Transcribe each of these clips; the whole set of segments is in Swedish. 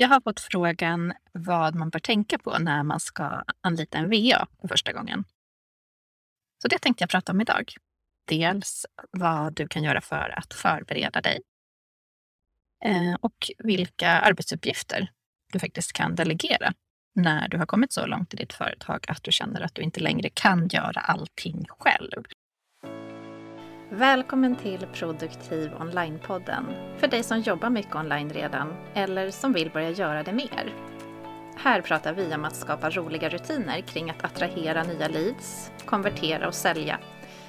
Jag har fått frågan vad man bör tänka på när man ska anlita en VA för första gången. Så det tänkte jag prata om idag. Dels vad du kan göra för att förbereda dig eh, och vilka arbetsuppgifter du faktiskt kan delegera när du har kommit så långt i ditt företag att du känner att du inte längre kan göra allting själv. Välkommen till Produktiv Online-podden för dig som jobbar mycket online redan eller som vill börja göra det mer. Här pratar vi om att skapa roliga rutiner kring att attrahera nya leads, konvertera och sälja,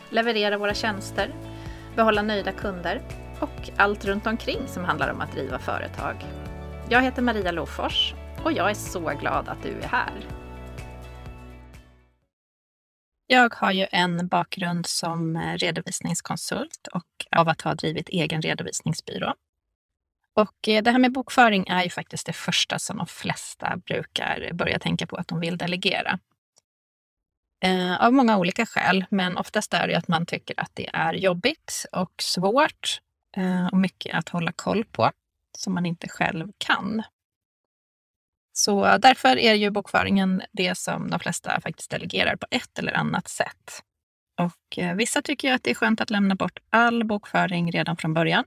leverera våra tjänster, behålla nöjda kunder och allt runt omkring som handlar om att driva företag. Jag heter Maria Lofors och jag är så glad att du är här. Jag har ju en bakgrund som eh, redovisningskonsult och av att ha drivit egen redovisningsbyrå. Och eh, det här med bokföring är ju faktiskt det första som de flesta brukar börja tänka på att de vill delegera. Eh, av många olika skäl, men oftast är det att man tycker att det är jobbigt och svårt eh, och mycket att hålla koll på som man inte själv kan. Så därför är ju bokföringen det som de flesta faktiskt delegerar på ett eller annat sätt. Och eh, vissa tycker att det är skönt att lämna bort all bokföring redan från början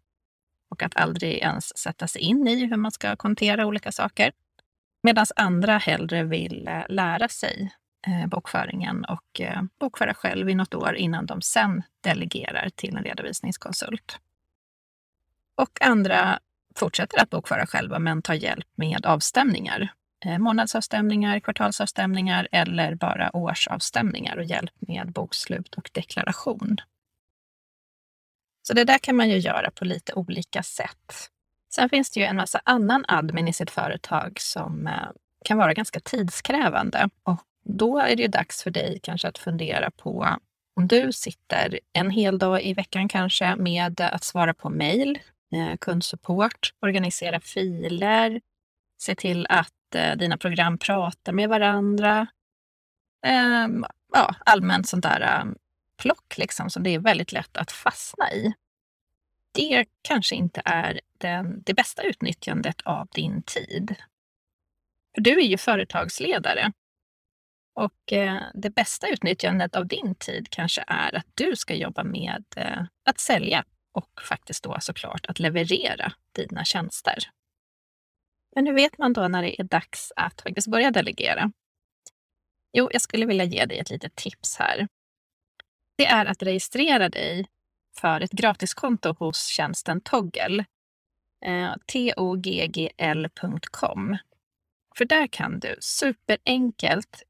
och att aldrig ens sätta sig in i hur man ska kontera olika saker. Medan andra hellre vill eh, lära sig eh, bokföringen och bokföra själv i något år innan de sen delegerar till en redovisningskonsult. Och andra fortsätter att bokföra själva men tar hjälp med avstämningar. Eh, månadsavstämningar, kvartalsavstämningar eller bara årsavstämningar och hjälp med bokslut och deklaration. Så det där kan man ju göra på lite olika sätt. Sen finns det ju en massa annan admin i sitt företag som eh, kan vara ganska tidskrävande. Och då är det ju dags för dig kanske att fundera på om du sitter en hel dag i veckan kanske med att svara på mejl Eh, kundsupport, organisera filer, se till att eh, dina program pratar med varandra. Eh, ja, allmänt sånt där ehm, plock liksom, som det är väldigt lätt att fastna i. Det kanske inte är den, det bästa utnyttjandet av din tid. För du är ju företagsledare. Och eh, det bästa utnyttjandet av din tid kanske är att du ska jobba med eh, att sälja och faktiskt då såklart att leverera dina tjänster. Men hur vet man då när det är dags att faktiskt börja delegera? Jo, jag skulle vilja ge dig ett litet tips här. Det är att registrera dig för ett gratiskonto hos tjänsten Toggle. Eh, toggl.com. För där kan du superenkelt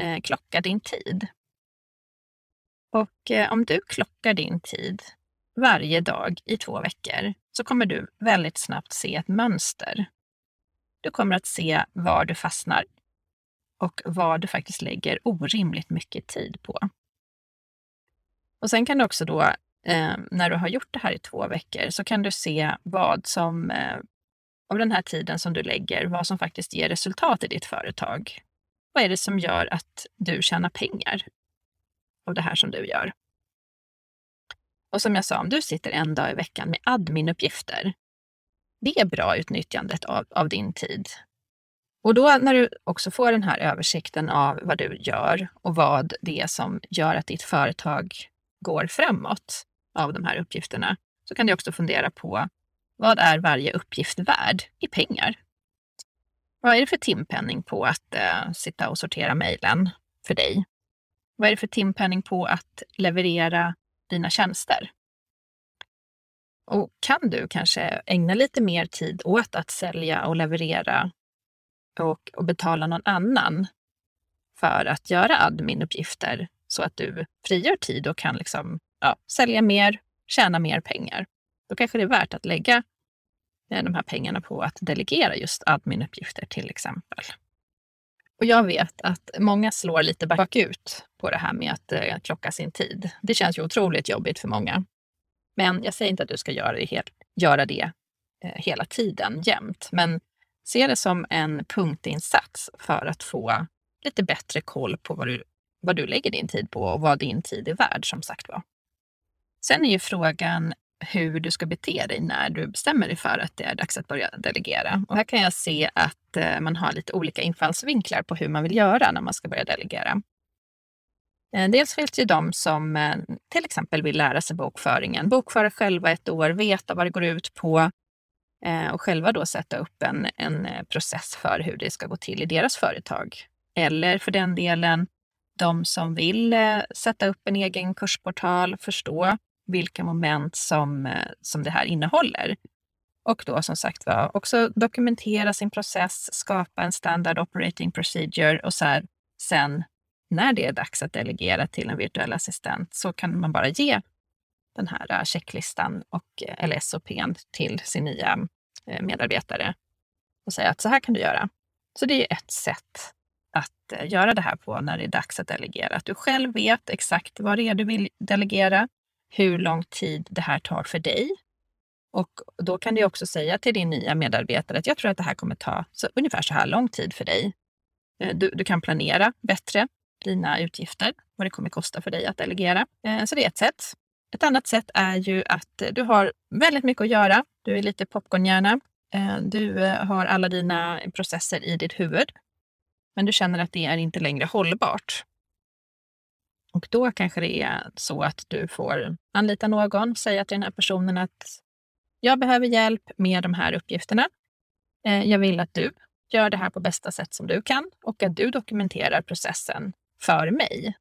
eh, klocka din tid. Och eh, om du klockar din tid varje dag i två veckor så kommer du väldigt snabbt se ett mönster. Du kommer att se var du fastnar och vad du faktiskt lägger orimligt mycket tid på. Och sen kan du också då, eh, när du har gjort det här i två veckor, så kan du se vad som eh, av den här tiden som du lägger, vad som faktiskt ger resultat i ditt företag. Vad är det som gör att du tjänar pengar av det här som du gör? Och som jag sa, om du sitter en dag i veckan med adminuppgifter, det är bra utnyttjandet av, av din tid. Och då när du också får den här översikten av vad du gör och vad det är som gör att ditt företag går framåt av de här uppgifterna, så kan du också fundera på vad är varje uppgift värd i pengar? Vad är det för timpenning på att eh, sitta och sortera mejlen för dig? Vad är det för timpenning på att leverera dina tjänster. Och kan du kanske ägna lite mer tid åt att sälja och leverera och, och betala någon annan för att göra adminuppgifter så att du frigör tid och kan liksom, ja, sälja mer, tjäna mer pengar. Då kanske det är värt att lägga eh, de här pengarna på att delegera just adminuppgifter till exempel. Och jag vet att många slår lite bakut på det här med att eh, klocka sin tid. Det känns ju otroligt jobbigt för många. Men jag säger inte att du ska göra det, helt, göra det eh, hela tiden, jämt. Men se det som en punktinsats för att få lite bättre koll på vad du, vad du lägger din tid på och vad din tid är värd, som sagt var. Sen är ju frågan hur du ska bete dig när du bestämmer dig för att det är dags att börja delegera. Och här kan jag se att eh, man har lite olika infallsvinklar på hur man vill göra när man ska börja delegera. Eh, dels finns det ju de som eh, till exempel vill lära sig bokföringen, bokföra själva ett år, veta vad det går ut på och själva då sätta upp en, en process för hur det ska gå till i deras företag. Eller för den delen de som vill sätta upp en egen kursportal, förstå vilka moment som, eh, som det här innehåller. Och då som sagt var också dokumentera sin process, skapa en standard operating procedure och så här, sen när det är dags att delegera till en virtuell assistent så kan man bara ge den här eh, checklistan och, eh, eller SOPn till sin nya medarbetare och säga att så här kan du göra. Så det är ett sätt att göra det här på när det är dags att delegera. Att du själv vet exakt vad det är du vill delegera hur lång tid det här tar för dig. Och då kan du också säga till din nya medarbetare att jag tror att det här kommer ta så, ungefär så här lång tid för dig. Eh, du, du kan planera bättre dina utgifter, vad det kommer kosta för dig att delegera. Eh, så det är ett sätt. Ett annat sätt är ju att eh, du har väldigt mycket att göra. Du är lite popcornhjärna. Du har alla dina processer i ditt huvud. Men du känner att det är inte längre hållbart. Och då kanske det är så att du får anlita någon, säga till den här personen att jag behöver hjälp med de här uppgifterna. Eh, jag vill att du gör det här på bästa sätt som du kan och att du dokumenterar processen för mig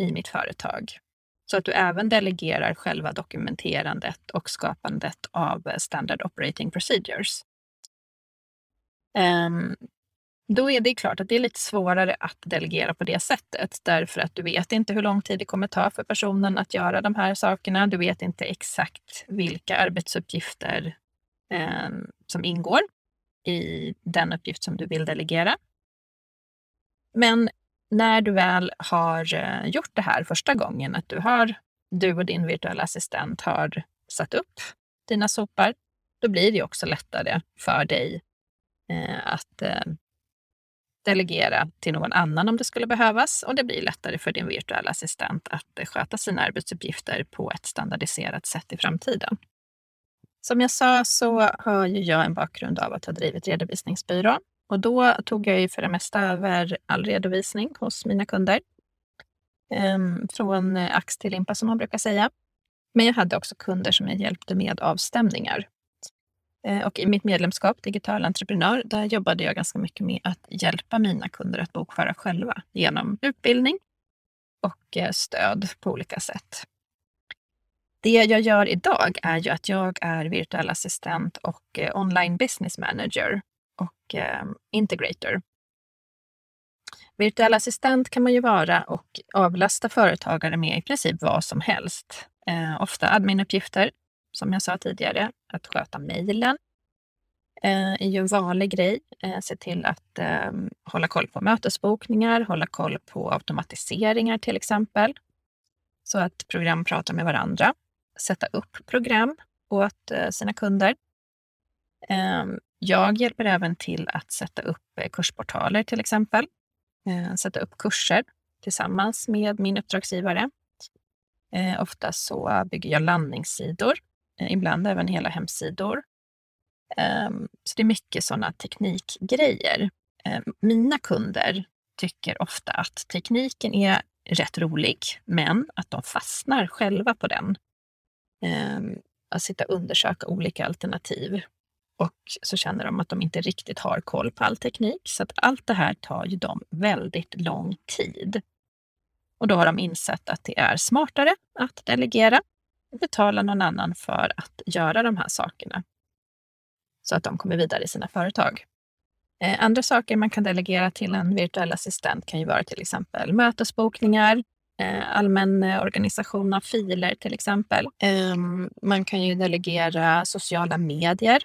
i mitt företag. Så att du även delegerar själva dokumenterandet och skapandet av standard operating procedures. Ehm, då är det klart att det är lite svårare att delegera på det sättet därför att du vet inte hur lång tid det kommer ta för personen att göra de här sakerna. Du vet inte exakt vilka arbetsuppgifter eh, som ingår i den uppgift som du vill delegera. Men när du väl har eh, gjort det här första gången, att du, har, du och din virtuella assistent har satt upp dina sopar, då blir det också lättare för dig eh, att eh, delegera till någon annan om det skulle behövas och det blir lättare för din virtuella assistent att eh, sköta sina arbetsuppgifter på ett standardiserat sätt i framtiden. Som jag sa så har ju jag en bakgrund av att ha drivit redovisningsbyrå och då tog jag ju för det mesta över all redovisning hos mina kunder. Ehm, från eh, ax till limpa som man brukar säga. Men jag hade också kunder som jag hjälpte med avstämningar Eh, och i mitt medlemskap Digital entreprenör, där jobbade jag ganska mycket med att hjälpa mina kunder att bokföra själva genom utbildning och eh, stöd på olika sätt. Det jag gör idag är ju att jag är virtuell assistent och eh, online business manager och integrator. Virtuell assistent kan man ju vara och avlasta företagare med i princip vad som helst. ofta adminuppgifter som jag sa tidigare, att sköta mejlen eh, är ju en vanlig grej. Eh, se till att eh, hålla koll på mötesbokningar, hålla koll på automatiseringar till exempel. Så att program pratar med varandra. Sätta upp program åt eh, sina kunder. Ehm, jag hjälper även till att sätta upp eh, kursportaler till exempel. Eh, sätta upp kurser tillsammans med min uppdragsgivare. Eh, ofta så bygger jag landningssidor Eh, ibland även hela hemsidor. Ehm, så det är mycket sådana teknikgrejer. Ehm, mina kunder tycker ofta att tekniken är rätt rolig, men att de fastnar själva på den. Ehm, att sitta och undersöka olika alternativ. Och så känner de att de inte riktigt har koll på all teknik. Så att allt det här tar ju dem väldigt lång tid. Och då har de insett att det är smartare att delegera betala någon annan för att göra de här sakerna. Så att de kommer vidare i sina företag. Eh, andra saker man kan delegera till en virtuell assistent kan ju vara till exempel mötesbokningar, eh, allmän eh, organisation av filer till exempel. Ehm, man kan ju delegera sociala medier.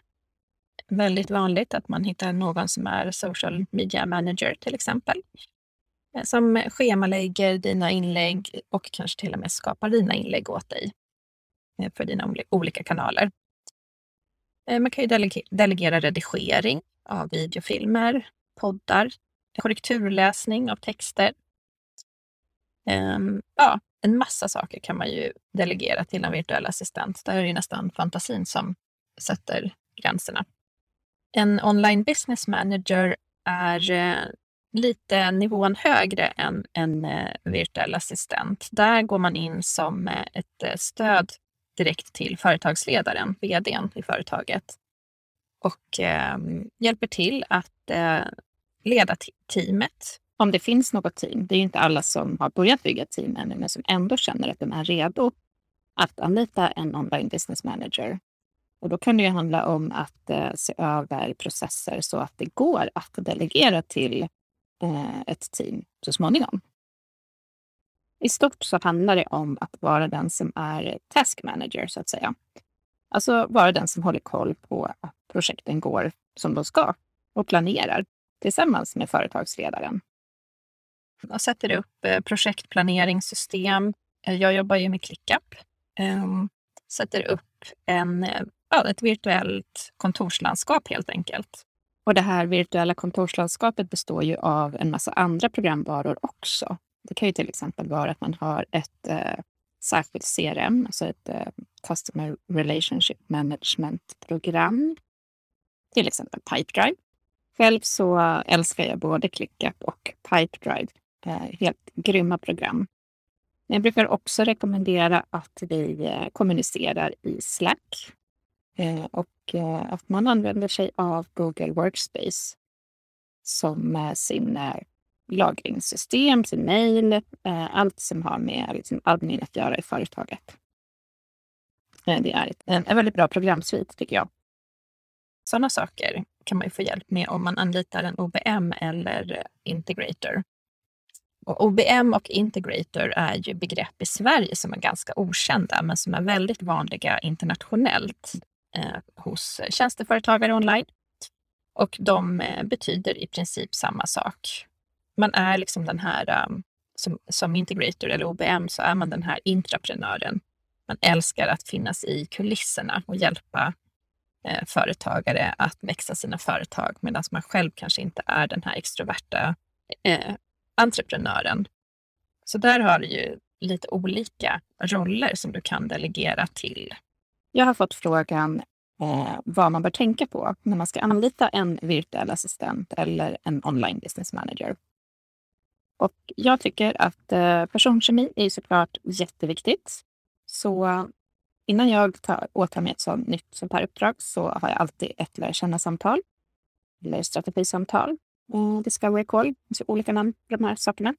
Väldigt vanligt att man hittar någon som är social media manager till exempel. Som schemalägger dina inlägg och kanske till och med skapar dina inlägg åt dig. Eh, för dina olika kanaler. Eh, man kan ju delegera redigering av videofilmer, poddar, korrekturläsning av texter. Ehm, ja, en massa saker kan man ju delegera till en virtuell assistent. Där är det nästan fantasin som sätter gränserna. En online business manager är eh, lite nivån högre än en virtuell assistent. Där går man in som ett stöd direkt till företagsledaren, vdn i företaget och eh, hjälper till att eh, leda teamet. Om det finns något team. Det är ju inte alla som har börjat bygga team ännu, men som ändå känner att de är redo att anlita en online business manager. Och då kan det ju handla om att eh, se över processer så att det går att delegera till eh, ett team så småningom. I stort så handlar det om att vara den som är task manager, så att säga. Alltså vara den som håller koll på att projekten går som de ska och planerar tillsammans med företagsledaren. Jag sätter upp eh, projektplaneringssystem. Eh, jag jobbar ju med ClickUp. Ehm, sätter upp en, eh, ja, ett virtuellt kontorslandskap helt enkelt. Och det här virtuella kontorslandskapet består ju av en massa andra programvaror också. Det kan ju till exempel vara att man har ett eh, särskilt CRM, alltså ett eh, Customer Relationship Management-program. Till exempel Pipedrive. Själv så älskar jag både ClickUp och Pipedrive. Eh, helt grymma program. Men jag brukar också rekommendera att vi eh, kommunicerar i Slack eh, och eh, att man använder sig av Google Workspace som eh, sin lagringssystem, sin mejl, eh, allt som har med liksom, admin att göra i företaget. Eh, det är en, en väldigt bra programsvit tycker jag. Sådana saker kan man ju få hjälp med om man anlitar en OBM eller integrator. Och OBM och integrator är ju begrepp i Sverige som är ganska okända men som är väldigt vanliga internationellt eh, hos tjänsteföretagare online. Och de eh, betyder i princip samma sak man är liksom den här, um, som, som integrator eller OBM, så är man den här intraprenören. Man älskar att finnas i kulisserna och hjälpa eh, företagare att växa sina företag, medan man själv kanske inte är den här extroverta eh, entreprenören. Så där har du ju lite olika roller som du kan delegera till. Jag har fått frågan eh, vad man bör tänka på när man ska anlita en virtuell assistent eller en online business manager. Och jag tycker att eh, personkemi är såklart jätteviktigt. Så innan jag tar, åtar mig ett sånt nytt sånt här uppdrag så har jag alltid ett lära känna-samtal eller strategisamtal. Eh, Discovery call, finns olika namn på de här sakerna.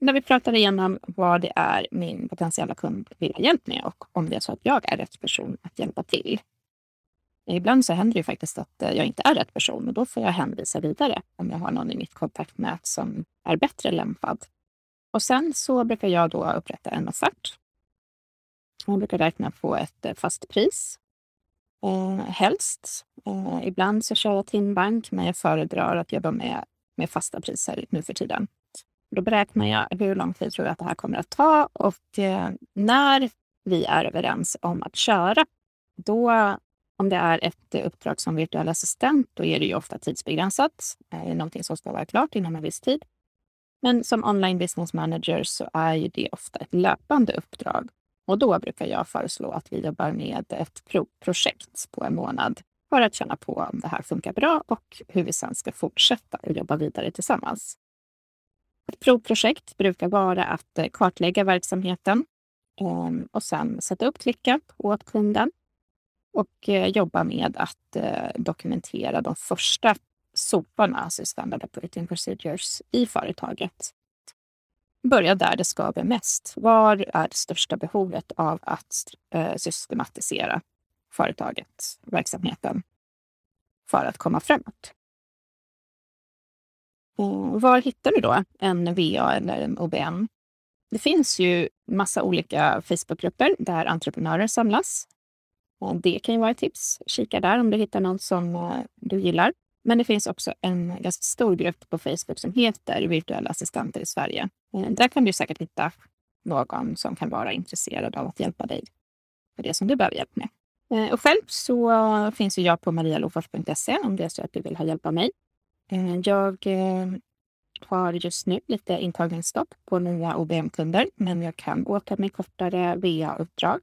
När vi pratar igenom vad det är min potentiella kund vill ha hjälp med och om det är så att jag är rätt person att hjälpa till. Ibland så händer det faktiskt att eh, jag inte är rätt person och då får jag hänvisa vidare om jag har någon i mitt kontaktnät som är bättre lämpad. Och sen så brukar jag då upprätta en offert. Jag brukar räkna på ett eh, fast pris. Eh, helst. Eh, ibland så kör jag timbank, men jag föredrar att jobba med, med fasta priser nu för tiden. Då beräknar jag hur lång tid tror jag att det här kommer att ta och eh, när vi är överens om att köra, då om det är ett eh, uppdrag som virtuell assistent, då är det ju ofta tidsbegränsat. Eh, det är någonting som ska vara klart inom en viss tid. Men som online business manager så är ju det ofta ett löpande uppdrag. Och då brukar jag föreslå att vi jobbar med ett projekt på en månad för att känna på om det här funkar bra och hur vi sen ska fortsätta och jobba vidare tillsammans. Ett provprojekt brukar vara att eh, kartlägga verksamheten ehm, och sen sätta upp klicka åt kunden och eh, jobba med att eh, dokumentera de första SOParna, alltså Standard Operating Procedures, i företaget. Börja där det skaver mest. Var är det största behovet av att eh, systematisera företaget, verksamheten, för att komma framåt? Och var hittar du då en VA eller en OBM? Det finns ju massa olika Facebookgrupper där entreprenörer samlas Eh, det kan ju vara ett tips. Kika där om du hittar någon som eh, du gillar. Men det finns också en ganska stor grupp på Facebook som heter Virtuella assistenter i Sverige. Eh, där kan du säkert hitta någon som kan vara intresserad av att hjälpa dig med det som du behöver hjälp med. Och själv så finns ju jag på marialofors.se om det är så att du vill ha hjälp av mig. Jag har just nu lite intagningsstopp på nya OBM-kunder, men jag kan åta mig kortare VA-uppdrag.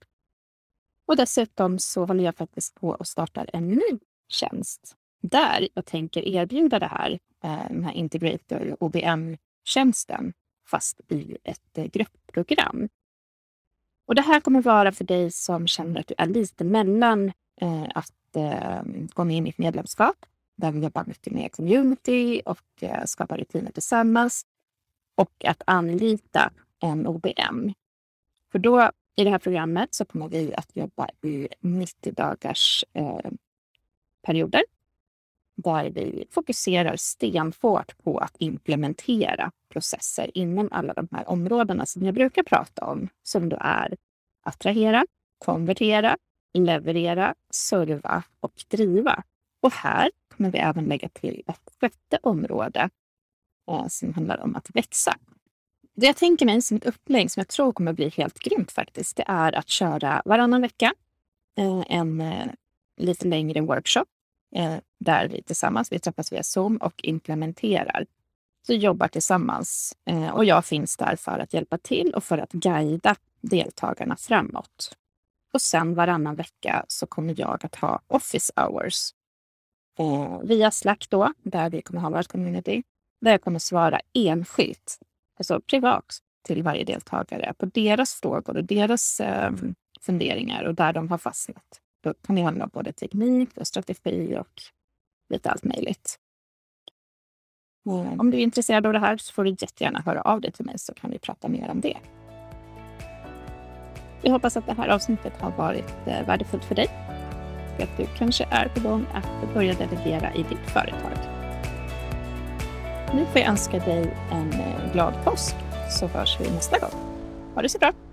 Och dessutom så håller jag faktiskt på och startar en ny tjänst där jag tänker erbjuda det här, eh, den här Integrator OBM-tjänsten, fast i ett eh, gruppprogram. Och det här kommer vara för dig som känner att du är lite mellan eh, att gå med i mitt medlemskap där vi jobbar mycket med community och eh, skapar rutiner tillsammans. Och att anlita en OBM. För då i det här programmet så kommer vi att jobba i 90 dagars eh, perioder där vi fokuserar stenhårt på att implementera processer inom alla de här områdena som jag brukar prata om, som då är attrahera, konvertera, leverera, serva och driva. Och här kommer vi även lägga till ett sjätte område eh, som handlar om att växa. Det jag tänker mig som ett upplägg som jag tror kommer bli helt grymt faktiskt, det är att köra varannan vecka eh, en eh, lite längre workshop eh, där vi tillsammans, vi träffas via Zoom och implementerar. Så jobbar tillsammans och jag finns där för att hjälpa till och för att guida deltagarna framåt. Och sen varannan vecka så kommer jag att ha office hours via Slack då, där vi kommer ha vårt community, där jag kommer svara enskilt, alltså privat, till varje deltagare på deras frågor och deras eh, funderingar och där de har fastnat. Då kan det handla om både teknik och strategi och lite allt möjligt. Mm. Om du är intresserad av det här så får du jättegärna höra av dig till mig så kan vi prata mer om det. Jag hoppas att det här avsnittet har varit eh, värdefullt för dig att du kanske är på gång att börja delegera i ditt företag. Nu får jag önska dig en eh, glad påsk så hörs vi nästa gång. Ha det så bra!